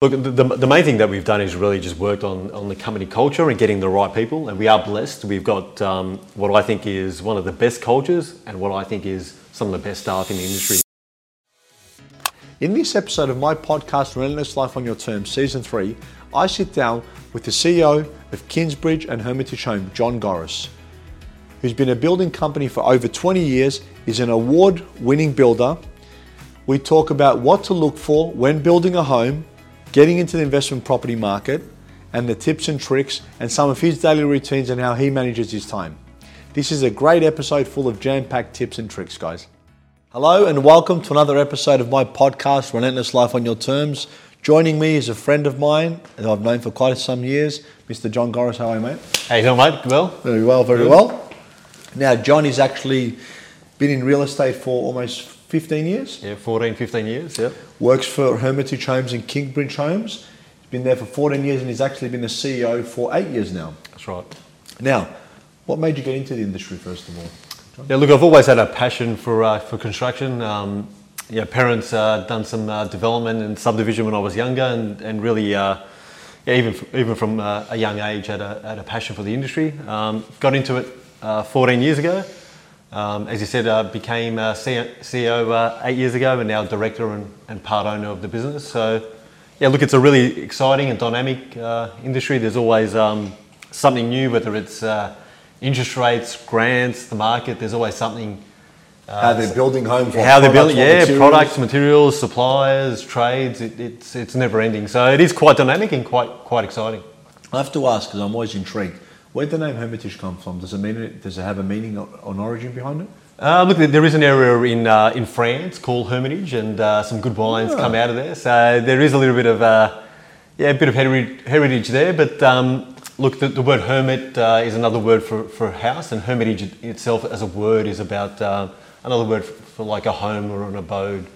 Look, the, the, main thing that we've done is really just worked on, on the company culture and getting the right people. And we are blessed. We've got um, what I think is one of the best cultures and what I think is some of the best staff in the industry. In this episode of my podcast, Relentless Life on Your Terms, Season 3, I sit down with the CEO of Kingsbridge and Hermitage Home, John Gorris, who's been a building company for over 20 years, is an award winning builder. We talk about what to look for when building a home getting into the investment property market and the tips and tricks and some of his daily routines and how he manages his time. This is a great episode full of jam packed tips and tricks, guys. Hello, and welcome to another episode of my podcast, Relentless Life on Your Terms. Joining me is a friend of mine that I've known for quite some years, Mr. John Gorris. How are you, mate? How are you doing, mate? Well? Very well, very Good. well. Now, John has actually been in real estate for almost 15 years. Yeah, 14, 15 years, yeah. works for Hermitage Homes and Kingsbridge Homes. He's been there for 14 years and he's actually been the CEO for eight years now. That's right. Now, what made you get into the industry first of all? Yeah, look, I've always had a passion for, uh, for construction. Um, yeah, parents uh, done some uh, development and subdivision when I was younger and, and really, uh, yeah, even, f- even from uh, a young age had a, had a passion for the industry. Um, got into it uh, 14 years ago. Um, as you said, uh, became uh, CEO, CEO uh, eight years ago and now director and, and part owner of the business. So, yeah, look, it's a really exciting and dynamic uh, industry. There's always um, something new, whether it's uh, interest rates, grants, the market, there's always something. How they're building homes, what How they're building, yeah, materials. products, materials, suppliers, trades, it, it's, it's never ending. So it is quite dynamic and quite, quite exciting. I have to ask because I'm always intrigued. Where did the name Hermitage come from? Does it mean does it have a meaning or an origin behind it? Uh, look, there is an area in uh, in France called Hermitage, and uh, some good wines come out of there. So there is a little bit of uh, yeah, a bit of heritage there. But um, look, the, the word hermit uh, is another word for, for a house, and hermitage itself as a word is about uh, another word for, for like a home or an abode.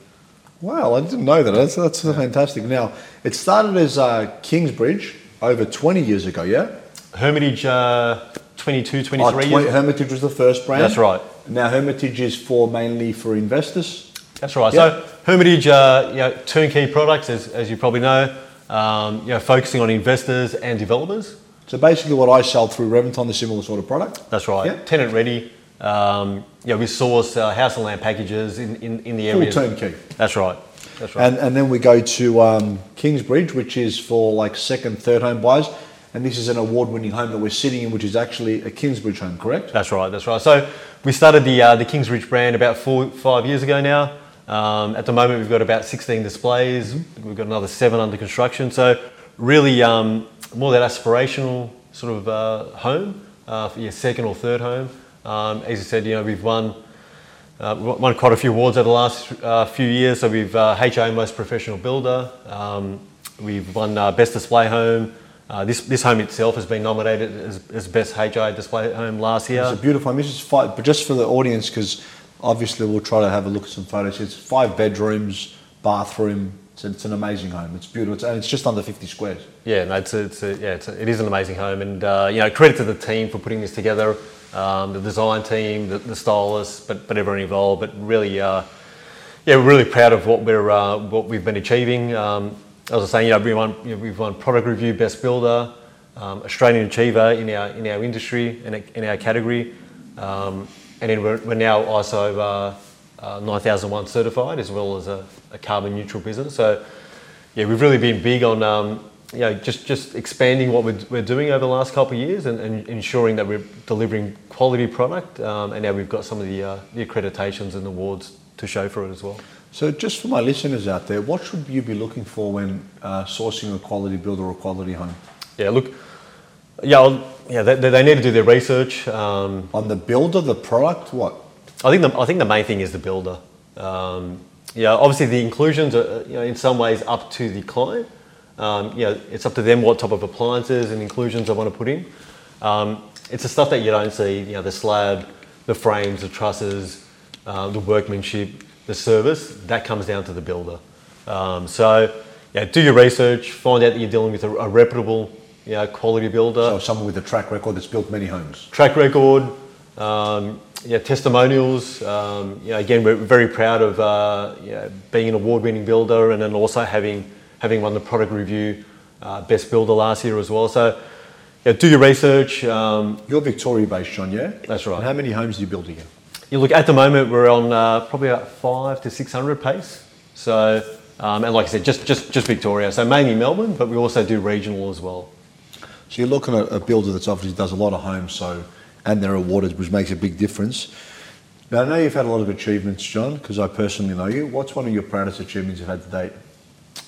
Wow, I didn't know that. That's, that's fantastic. Now, it started as uh, Kingsbridge over 20 years ago, yeah? Hermitage uh, 22, Oh, 23 twen- years. Hermitage was the first brand. That's right. Now, Hermitage is for mainly for investors. That's right. Yeah. So Hermitage, uh, you know, turnkey products, as, as you probably know, um, you know, focusing on investors and developers. So basically, what I sell through Reventon, the similar sort of product. That's right. Yeah. Tenant ready. Um, yeah, we source uh, house and land packages in, in, in the Full area. turnkey. That's right. That's right. And, and then we go to um, Kingsbridge, which is for like second, third home buyers. And this is an award-winning home that we're sitting in, which is actually a Kingsbridge home, correct? That's right. That's right. So we started the uh, the Kingsbridge brand about four five years ago now. Um, at the moment, we've got about 16 displays. We've got another seven under construction. So really, um, more that aspirational sort of uh, home uh, for your second or third home. Um, as you said, you know we've won. Uh, won quite a few awards over the last uh, few years. So we've uh, HIA Most Professional Builder. Um, we've won uh, Best Display Home. Uh, this, this home itself has been nominated as, as Best HIA Display Home last year. It's a beautiful home. This is five, but just for the audience, because obviously we'll try to have a look at some photos. It's five bedrooms, bathroom. It's, it's an amazing home. It's beautiful. It's, and it's just under 50 squares. Yeah, no, it's a, it's a, yeah, it's a, it is an amazing home, and uh, you know, credit to the team for putting this together, um, the design team, the, the stylists, but but everyone involved. But really, uh, yeah, we're really proud of what we're uh, what we've been achieving. Um, as I was saying, you know, we won, you know, we've won product review, best builder, um, Australian achiever in our in our industry and in our category, um, and then we're, we're now ISO uh, uh, 9001 certified as well as a, a carbon neutral business. So yeah, we've really been big on um, you know just just expanding what we're, we're doing over the last couple of years and, and ensuring that we're delivering quality product. Um, and now we've got some of the, uh, the accreditations and awards to show for it as well. So just for my listeners out there, what should you be looking for when uh, sourcing a quality builder or a quality home? Yeah, look, yeah, I'll, yeah, they, they need to do their research. Um, On the builder, the product, what? I think the I think the main thing is the builder. Um, yeah, obviously the inclusions are you know, in some ways up to the client. Um, you know, it's up to them what type of appliances and inclusions they want to put in. Um, it's the stuff that you don't see. You know, the slab, the frames, the trusses, uh, the workmanship, the service. That comes down to the builder. Um, so, yeah, do your research. Find out that you're dealing with a, a reputable, you know, quality builder So someone with a track record that's built many homes. track record, um, yeah, testimonials. Um, you know, again, we're very proud of uh, you know, being an award-winning builder, and then also having having won the product review uh, best builder last year as well. So yeah, do your research. Um, You're Victoria based, John, yeah? That's right. And how many homes do you build again? You look at the moment we're on uh, probably about five to six hundred pace. So um, and like I said, just just just Victoria. So mainly Melbourne, but we also do regional as well. So you're looking at a builder that's obviously does a lot of homes, so and they're awarded, which makes a big difference. Now I know you've had a lot of achievements, John, because I personally know you. What's one of your proudest achievements you've had to date?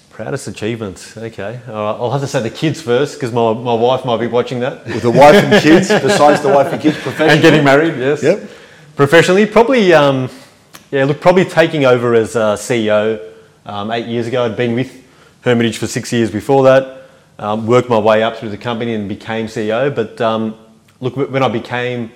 Proudest achievements. Okay, All right, I'll have to say the kids first because my, my wife might be watching that. With the wife and kids, besides the wife and kids, professionally. and getting married, yes. Yep. Professionally, probably, um, yeah, look, probably taking over as uh, CEO um, eight years ago. I'd been with Hermitage for six years before that, um, worked my way up through the company and became CEO. But um, look, when I became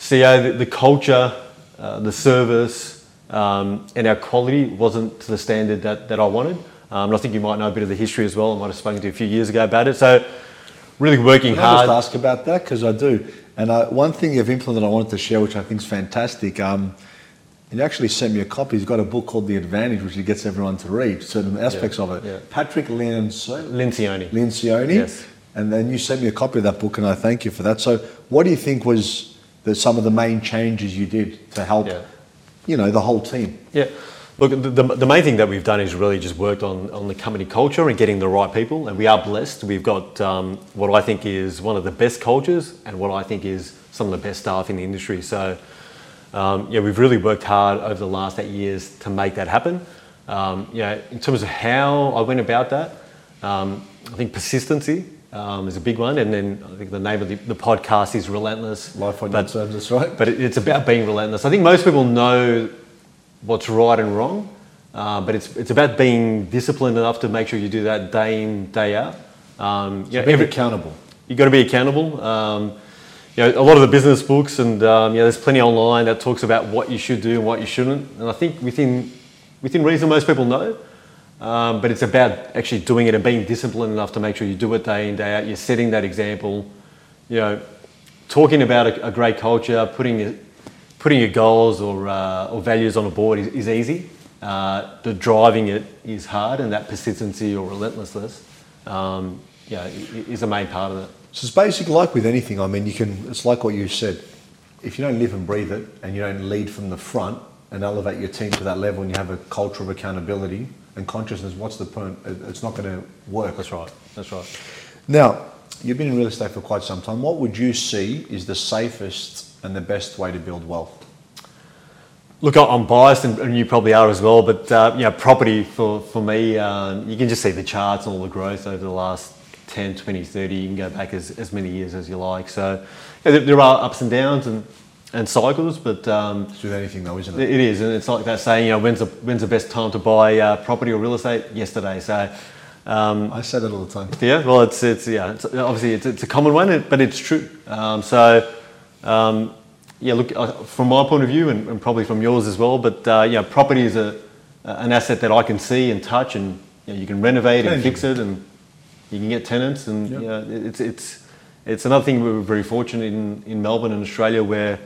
CEO, the, the culture, uh, the service, um, and our quality wasn't to the standard that, that I wanted. Um, and I think you might know a bit of the history as well. I might have spoken to you a few years ago about it. So, really working Can I hard. just ask about that because I do. And I, one thing you've implemented, I wanted to share, which I think is fantastic. Um, and you actually sent me a copy. He's got a book called The Advantage, which he gets everyone to read certain aspects of it. yeah. Patrick. Lencioni. Lencioni. Yes. And then you sent me a copy of that book, and I thank you for that. So, what do you think was the, some of the main changes you did to help, Yeah. you know, the whole team? Yeah. Look, the, the, main thing that we've done is really just worked on, on the company culture and getting the right people. And we are blessed. We've got um, what I think is one of the best cultures and what I think is some of the best staff in the industry. So, um, yeah, we've really worked hard over the last eight years to make that happen. Um, you know, in terms of how I went about that, um, I think persistency um, is a big one. And then I think the name of the, the podcast is Relentless. Life on But- your terms, that's right. but it- it's about being relentless. I think most people know what's right and wrong, uh, but it's, it's about being disciplined enough to make sure you do that day in, day out. Um, you know, Being every- accountable. You've got to be accountable. Um, you know, a lot of the business books and um, you know, there's plenty online that talks about what you should do and what you shouldn't. And I think within within reason, most people know. Um, but it's about actually doing it and being disciplined enough to make sure you do it day in day out. You're setting that example. You know, talking about a, a great culture, putting putting your goals or uh, or values on a board is, is easy. Uh, the driving it is hard, and that persistency or relentlessness, um, you know, i- i- is a main part of it. So it's basically like with anything. I mean, you can. It's like what you said. If you don't live and breathe it, and you don't lead from the front and elevate your team to that level, and you have a culture of accountability and consciousness, what's the point? It's not going to work. That's right. That's right. Now, you've been in real estate for quite some time. What would you see is the safest and the best way to build wealth? Look, I'm biased, and you probably are as well. But uh, you know, property for for me, um, you can just see the charts and all the growth over the last 10, 20, 30. You can go back as, as many years as you like. So yeah, there, there are ups and downs and and cycles, but um, It's with anything, though, isn't it it? it is, and it's like that saying, you know, when's the when's the best time to buy uh, property or real estate? Yesterday. So. Um, I say that all the time. yeah, well, it's it's yeah, it's, obviously it's, it's a common one, but it's true. Um, so, um, yeah, look uh, from my point of view, and, and probably from yours as well. But uh, yeah, property is a an asset that I can see and touch, and you, know, you can renovate and fix it, and you can get tenants, and Yep. you know, it's it's it's another thing we we're very fortunate in in Melbourne and Australia where.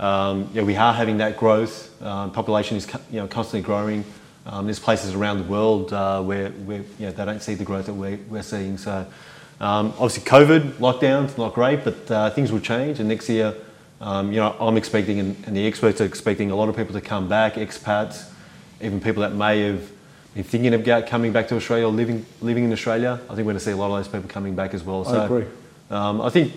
Um, yeah, we are having that growth. Um, population is you know constantly growing. Um, there's places around the world uh, where, where you know, they don't see the growth that we're, we're seeing. So um, obviously COVID lockdowns not great, but uh, things will change. And next year, um, you know, I'm expecting, and, and the experts are expecting a lot of people to come back, expats, even people that may have been thinking about coming back to Australia or living living in Australia. I think we're going to see a lot of those people coming back as well. I so, agree. Um, I think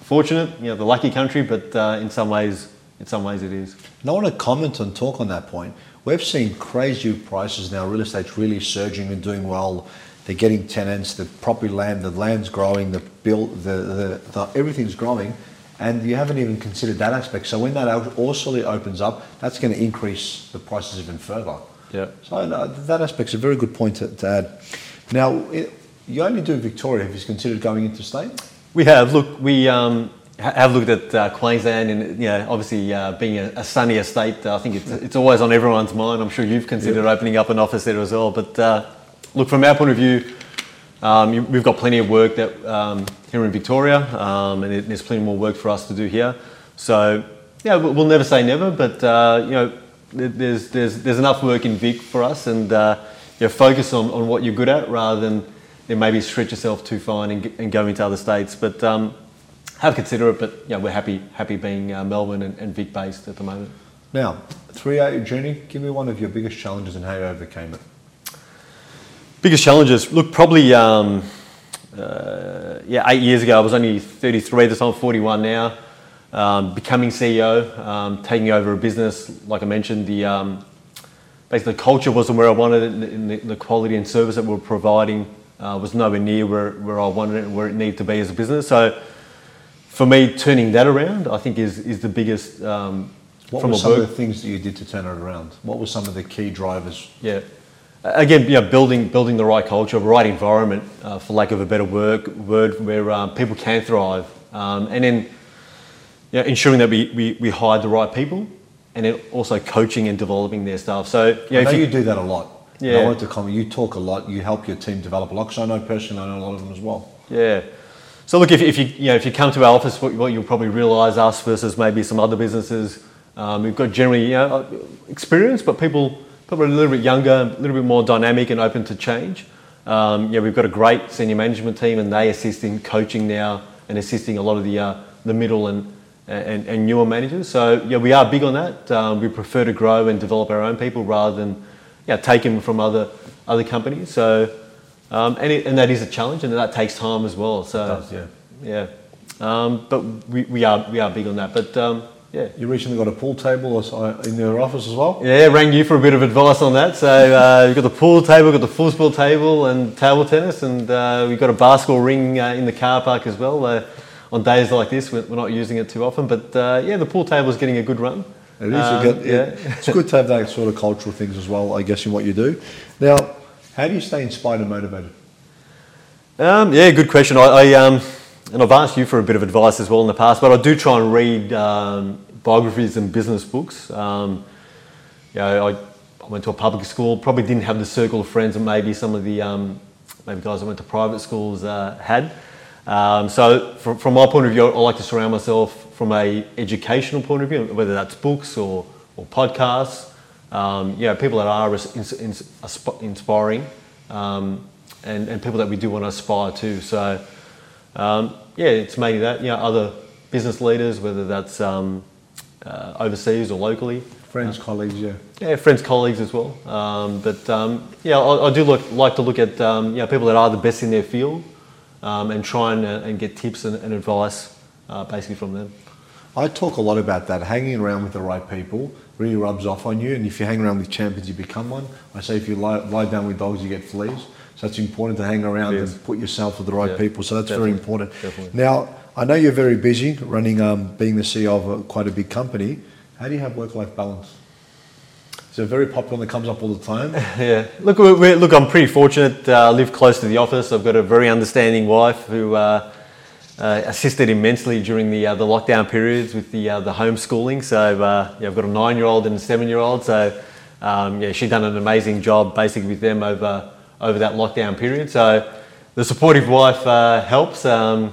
fortunate, you know, the lucky country, but uh, in some ways, in some ways it is. And I want to comment and talk on that point. We've seen crazy prices now. Real estate's really surging and doing well. They're getting tenants. The property land, the land's growing. The build, the, the, the everything's growing, and you haven't even considered that aspect. So when that also opens up, that's going to increase the prices even further. Yeah. So uh, that aspect's a very good point to, to add. Now, it, you only do Victoria. Have you considered going into state? We have. Look, we um, ha- have looked at uh, Queensland, and you know, obviously uh, being a, a sunnier state, uh, I think it's, it's always on everyone's mind. I'm sure you've considered opening up an office there as well. But uh, look, from our point of view, um, we've got plenty of work that um, here in Victoria, um, and it, there's plenty more work for us to do here. So yeah, we'll never say never, but uh, you know, there's there's there's enough work in Vic for us, and uh, you know, focus on, on what you're good at rather than then maybe stretch yourself too fine and, and go into other states. But um, have consider it. But yeah, we're happy happy being uh, Melbourne and, and Vic based at the moment. Now, three-year journey. Give me one of your biggest challenges and how you overcame it. Biggest challenges. Look, probably um, uh, yeah, eight years ago. I was only 33 at the time, 41 now. Um, becoming CEO, um, taking over a business. Like I mentioned, the um, basically the culture wasn't where I wanted it, and the, the quality and service that we we're providing uh, was nowhere near where, where I wanted it and where it needed to be as a business. So for me, turning that around, I think is is the biggest. Um, what from were some work- of the things that you did to turn it around? What were some of the key drivers? Yeah. Again, you know, building building the right culture, the right environment, uh, for lack of a better word, word where um, people can thrive, um, and then you know, ensuring that we, we, we hire the right people, and then also coaching and developing their staff. So, you know, I know if you, you, do that a lot. And Yeah. I want to comment. You talk a lot. You help your team develop a lot. Because I know personally, I know a lot of them as well. yeah. So look, if, if you you know if you come to our office, what, what you'll probably realise us versus maybe some other businesses, um, we've got generally you know experience, but people are a little bit younger, a little bit more dynamic and open to change. Um, yeah, we've got a great senior management team, and they assist in coaching now and assisting a lot of the uh, the middle and, and and newer managers. So yeah, we are big on that. Um, we prefer to grow and develop our own people rather than yeah take them from other other companies. So um, and it, and that is a challenge, and that takes time as well. So does, yeah. yeah. Um, but we, we are we are big on that. But um, yeah. You recently got a pool table in your office as well. Yeah, rang you for a bit of advice on that. So uh, we've got the pool table, got the football table and table tennis, and uh, we've got a basketball ring uh, in the car park as well. Uh, on days like this, we're, we're not using it too often, but uh, yeah, the pool table is getting a good run. It is. Um, yeah. it's good to have that sort of cultural things as well. I guess in what you do. Now, how do you stay inspired and motivated? Um, yeah, good question. I, I um, and I've asked you for a bit of advice as well in the past, but I do try and read um, biographies and business books. Um, you know, I, I went to a public school, probably didn't have the circle of friends that maybe some of the um, maybe guys that went to private schools uh, had. Um, so, from, from my point of view, I like to surround myself from a educational point of view, whether that's books or, or podcasts. Um, you know, people that are ins- ins- inspiring, um, and, and people that we do want to aspire to. So, um, yeah, it's mainly that. You know, other business leaders, whether that's um, uh, overseas or locally. Friends, colleagues, yeah. Yeah, friends, colleagues as well. Um, but um, yeah, I, I do look, like to look at um, you know, people that are the best in their field um, and try and, uh, and get tips and, and advice uh, basically from them. I talk a lot about that. Hanging around with the right people really rubs off on you. And if you hang around with champions, you become one. I say if you lie, lie down with dogs, you get fleas. So it's important to hang around is. and put yourself with the right Yeah, people. So that's very important. definitely. Now, I know you're very busy running, um, being the CEO of a, quite a big company. How do you have work-life balance? It's a very popular one that comes up all the time. Yeah, look, look, I'm pretty fortunate. Uh, I live close to the office. I've got a very understanding wife who uh, uh, assisted immensely during the uh, the lockdown periods with the uh, the homeschooling. So uh, yeah, I've got a nine-year-old and a seven-year-old. So um, yeah, she's done an amazing job basically with them over over that lockdown period. So the supportive wife uh, helps. Um,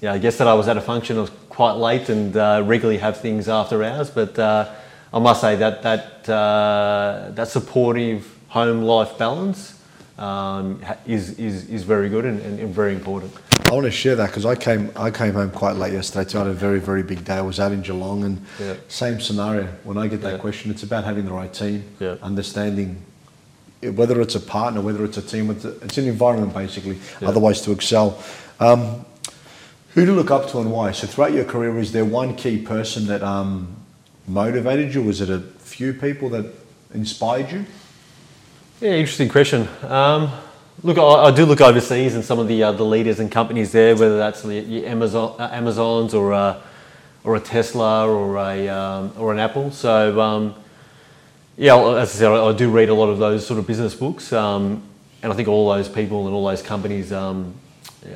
yeah, I guess that I was at a function. I was quite late and uh, regularly have things after hours, but uh, I must say that that uh, that supportive home life balance um, is, is is very good and, and, and very important. I want to share that because I came I came home quite late yesterday. So I had a very very big day. I was out in Geelong and Yeah. same scenario. When I get that Yeah. question, it's about having the right team, Yeah. understanding whether it's a partner, whether it's a team, it's, an environment basically. Yeah. Otherwise, to excel. Um, who to look up to and why? So throughout your career, is there one key person that um, motivated you? Was it a few people that inspired you? Yeah, interesting question. Um, look, I, I do look overseas and some of the uh, the leaders and companies there, whether that's the, the Amazon, uh, Amazons or a, or a Tesla or a um, or an Apple. So um, yeah, well, as I said, I, I do read a lot of those sort of business books, um, and I think all those people and all those companies, um,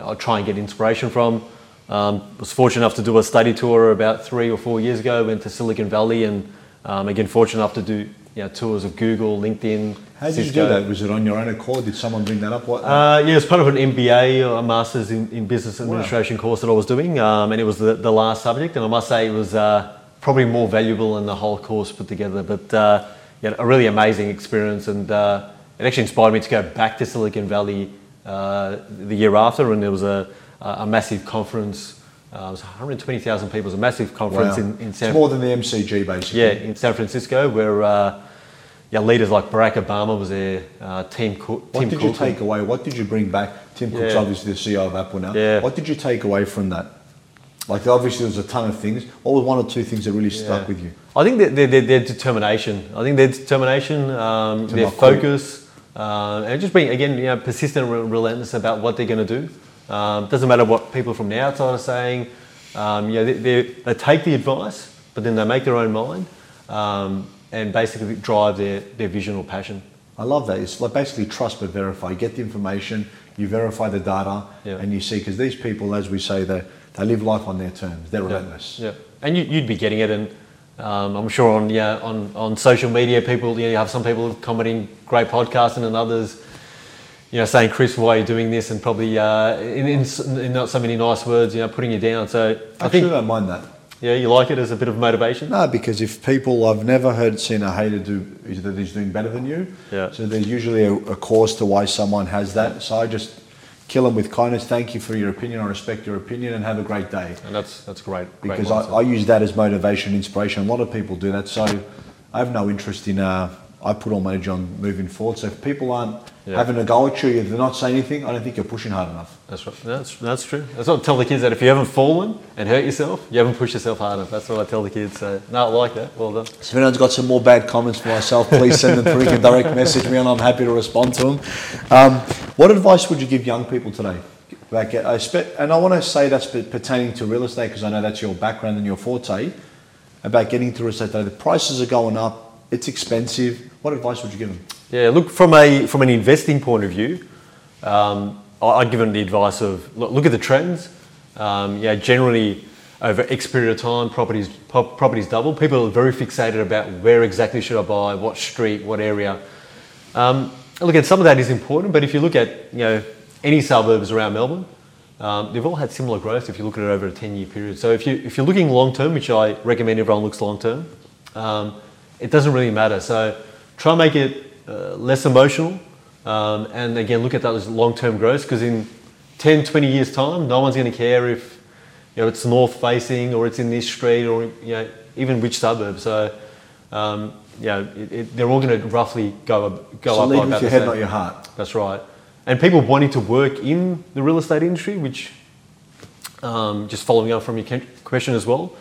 I try and get inspiration from. Um, was fortunate enough to do a study tour about three or four years ago. Went to Silicon Valley and um, again fortunate enough to do you know, tours of Google, LinkedIn. How did you do that? Was it on your own accord? Did someone bring that up? What? Uh, yeah, it's part of an MBA, a Masters in, in Business Administration course that I was doing, um, and it was the, the last subject, and I must say it was uh, probably more valuable than the whole course put together. But uh, yeah, a really amazing experience, and uh, it actually inspired me to go back to Silicon Valley uh, the year after, and there was a, a massive conference. Uh, it was 120,000 people. It was a massive conference Wow. in, in San it's more than the MCG, basically. yeah, in San Francisco, where uh, yeah, leaders like Barack Obama was there, uh, Tim Cook. What Tim did you Cook- take away? What did you bring back? Tim Cook's Yeah. obviously the CEO of Apple now. Yeah. What did you take away from that? Like obviously there's a ton of things. What was one or two things that really stuck Yeah. with you? I think their, their, their determination. I think their determination, um, their focus, uh, and just being again, you know, persistent and relentless about what they're going to do. Um, doesn't matter what people from the outside are saying. Um, you know, they, they, they take the advice, but then they make their own mind um, and basically drive their, their vision or passion. I love that. It's like basically trust but verify. You get the information, you verify the data, Yeah. and you see because these people, as we say, they they live life on their terms. They're relentless. Yeah, and you, you'd be getting it, and um, I'm sure on yeah on, on social media, people you, know, you have some people commenting great podcasting, and others, you know, saying Chris, why are you doing this, and probably uh, in, in, in not so many nice words, you know, putting you down. So I I think don't mind that. yeah, you like it as a bit of motivation. No, because if people, I've never heard seen a hater do is that he's doing better than you. Yeah. So there's usually a, a cause to why someone has that. So I just kill them with kindness. Thank you for your opinion. I respect your opinion, and have a great day. And that's that's great. great Because I, mindset. I use that as motivation, inspiration. A lot of people do that. So I have no interest in. Uh, I put all my energy on moving forward. So if people aren't Yeah. having a go at you, they're not saying anything. I don't think you're pushing hard enough. That's right. That's that's true. That's what I tell the kids that if you haven't fallen and hurt yourself, you haven't pushed yourself hard enough. That's what I tell the kids. So no, I like that. Well done. So if anyone's got some more bad comments for myself, please send them through. You can direct message me and I'm happy to respond to them. Um, what advice would you give young people today? Spe- and I want to say that's pertaining to real estate because I know that's your background and your forte. About getting into real estate today. The prices are going up. It's expensive. What advice would you give them? Yeah, look from a from an investing point of view, um, I'd give them the advice of look, look at the trends. Um, yeah, generally over X period of time, properties pro- properties double. People are very fixated about where exactly should I buy, what street, what area. Um, look at some of that is important, but if you look at you know any suburbs around Melbourne, um, they've all had similar growth if you look at it over a 10 year period. So if, you, if you're looking long term, which I recommend everyone looks long term, um, it doesn't really matter. So try and make it uh, less emotional um, and again look at those long term growths because in 10, 20 years' time, no one's going to care if you know, it's north facing or it's in this street or you know, even which suburb. So um, you know, it, it, they're all going to roughly go, go so up lead by with your head, not your heart. That's right. And people wanting to work in the real estate industry, which um, just following up from your question as well,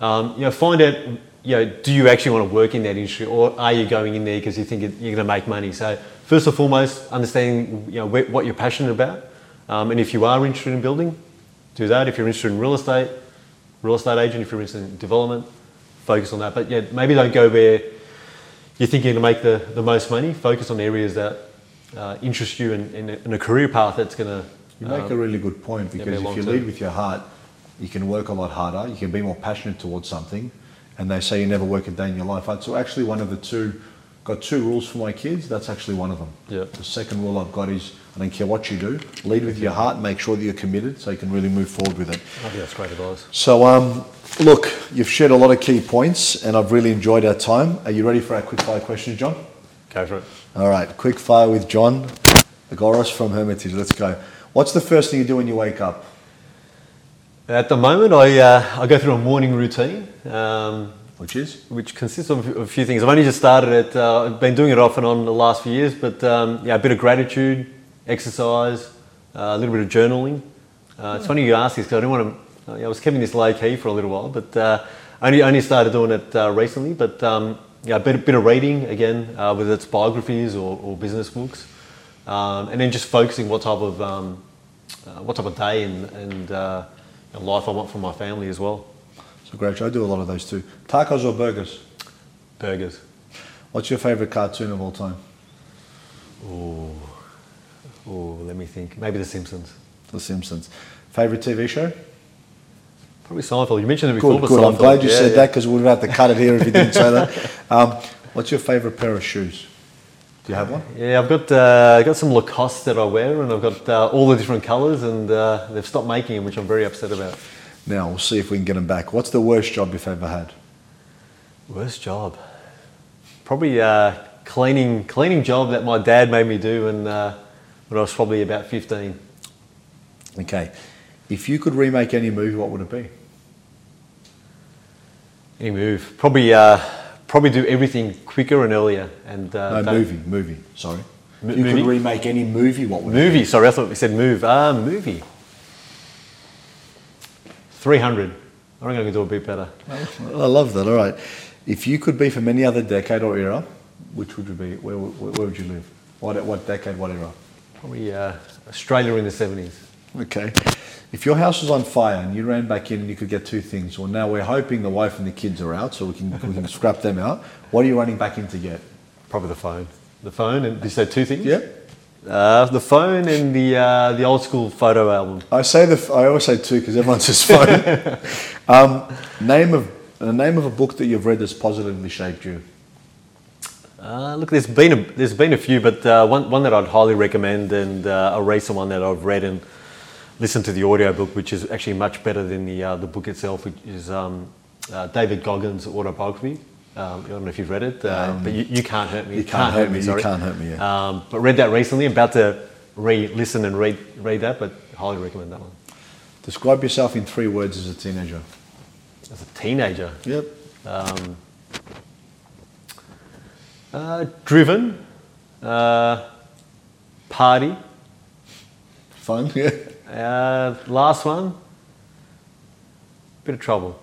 um, you know, find out, you know, do you actually want to work in that industry, or are you going in there because you think you're going to make money? So first and foremost, understanding, you know, what you're passionate about, um, and if you are interested in building, do that. If you're interested in real estate, real estate agent. If you're interested in development, focus on that. But yeah, maybe don't go where you're thinking to make the, the most money. Focus on areas that uh, interest you in, in, a, in a career path that's going to. You make a really good point because be if you lead with your heart, you can work a lot harder. You can be more passionate towards something. And they say you never work a day in your life. So actually, one of the two, got two rules for my kids. That's actually one of them. Yeah. The second rule I've got is I don't care what you do, lead with your heart. And make sure that you're committed, so you can really move forward with it. I think that's great advice. So, um, look, you've shared a lot of key points, and I've really enjoyed our time. Are you ready for our quick fire questions, John? Go for it. All right, quick fire with John Agoros from Hermitage. Let's go. What's the first thing you do when you wake up? At the moment, I, uh, I go through a morning routine, um, Which is? which consists of a few things. I've only just started it. Uh, I've been doing it off and on the last few years, but um, yeah, a bit of gratitude, exercise, uh, a little bit of journaling. Uh, it's funny you ask this because I didn't want to. Uh, I was keeping this low key for a little while, but uh, only only started doing it uh, recently. But um, yeah, a bit, bit of reading again, uh, whether it's biographies or, or business books, um, and then just focusing what type of um, uh, what type of day and, and uh, life I want for my family as well. So great. I do a lot of those too. Tacos or burgers? Burgers. What's your favourite cartoon of all time? Ooh. Ooh, let me think. Maybe The Simpsons. The Simpsons. Favourite TV show? Probably Seinfeld. You mentioned it before, Good, but good. I'm glad you Yeah, said yeah. that because we would have had to cut it here if you didn't say that. Um, what's your favourite pair of shoes? Do you have one? Yeah, I've got uh, got some Lacoste that I wear, and I've got uh, all the different colours, and uh, they've stopped making them, which I'm very upset about. Now we'll see if we can get them back. What's the worst job you've ever had? Worst job? Probably uh, cleaning cleaning job that my dad made me do when uh, when I was probably about 15. Okay. If you could remake any movie, what would it be? Any move? Probably uh, probably do everything quicker and earlier. And uh, No, movie, movie. Sorry. M- if you movie? could remake any movie, what would it Movie. Sorry, I thought we said move. Ah, movie. 300. I reckon I can do a bit better. be? I love that. All right. If you could be from any other decade or era, which would you be? Where, where, where would you live? What, what decade, what era? Probably uh, Australia in the 70s. Okay. If your house was on fire and you ran back in and you could get two things, well, now we're hoping the wife and the kids are out, so we can, we can scrap them out. What are you running back in to get? Probably the phone. The phone, and you said two things? Yep. Uh, the phone and the uh, the old school photo album. I say the. I always say two because everyone says phone. um, name of the name of a book that you've read that's positively shaped you. Uh, look, there's been a, there's been a few, but uh, one one that I'd highly recommend, and uh, a recent one that I've read and listened to the audiobook, which is actually much better than the uh, the book itself, which is um, uh, David Goggins' autobiography. Um, I don't know if you've read it, uh, but you, you can't hurt me. You Can't Hurt Me, You sorry. Can't Hurt Me, yeah. Um, but read that recently. About to re-listen and read read that, but highly recommend that one. Describe yourself in three words as a teenager. As a teenager, Yep. Uh, driven, uh, party. Fun. Yeah. Uh, last one, bit of trouble.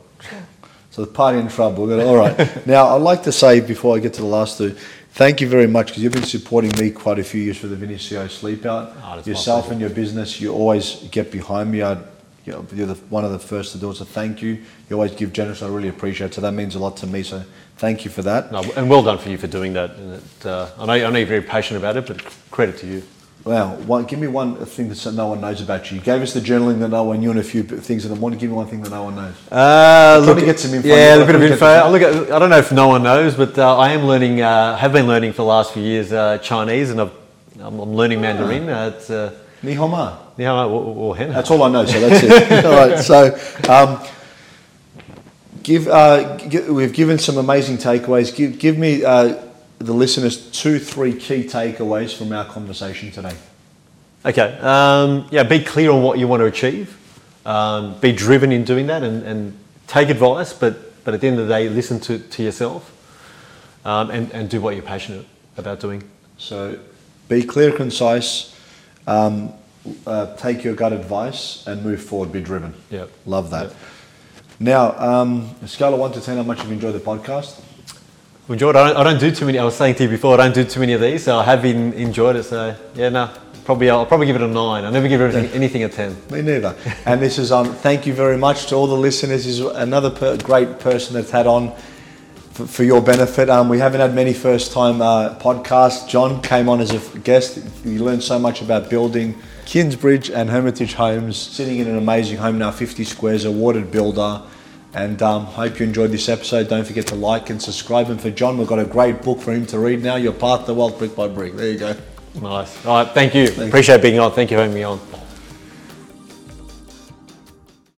So the party in trouble. All right. now I'd like to say before I get to the last two, thank you very much because you've been supporting me quite a few years for the Vinny CEO Sleep Oh, Yourself and your business, you always get behind me. I, you know, you're the, one of the first to do it. So thank you. You always give generously. I really appreciate it. So that means a lot to me. So thank you for that. No, and well done for you for doing that. And it, uh, I know I know you're very passionate about it, but credit to you. Wow. One, give me one thing that no one knows about you. You gave us the journaling that no one knew and a few things that I want to give me one thing that no one knows. Uh, trying to get some info. Yeah, a bit of info. I look at, I don't know if no one knows, but uh, I am learning. Uh, have been learning for the last few years uh, Chinese, and I've, I'm, I'm learning Mandarin. It's uh, Ni hao ma. Yeah, well. That's all I know, so that's it. all right, so um, give, uh, gi- we've given some amazing takeaways. Give, give me, uh, the listeners, two, three key takeaways from our conversation today. Okay. Um, yeah, be clear on what you want to achieve. Um, be driven in doing that, and, and take advice. But but at the end of the day, listen to, to yourself, um, and and do what you're passionate about doing. So be clear, concise, um, uh, take your gut advice, and move forward. Be driven. Yeah. Love that. Now, um, a scale of 1 to 10, how much have you enjoyed the podcast? Enjoyed. I don't, I don't do too many. I was saying to you before, I don't do too many of these, so I have been enjoyed it. So yeah, no, probably I'll probably give it a nine. I never give everything, anything a ten. Me neither. and this is um. Thank you very much to all the listeners. This is another per- great person that's had on for, for your benefit. Um, we haven't had many first-time uh, podcasts. John came on as a guest. You learned so much about building Kingsbridge and Hermitage Homes. Sitting in an amazing home now, 50 squares, awarded builder. And um, hope you enjoyed this episode. Don't forget to like and subscribe. And for John, we've got a great book for him to read now. Your Path to Wealth, brick by brick. There you go. Nice. All right. Thank you. Appreciate being on. Thank you for having me on.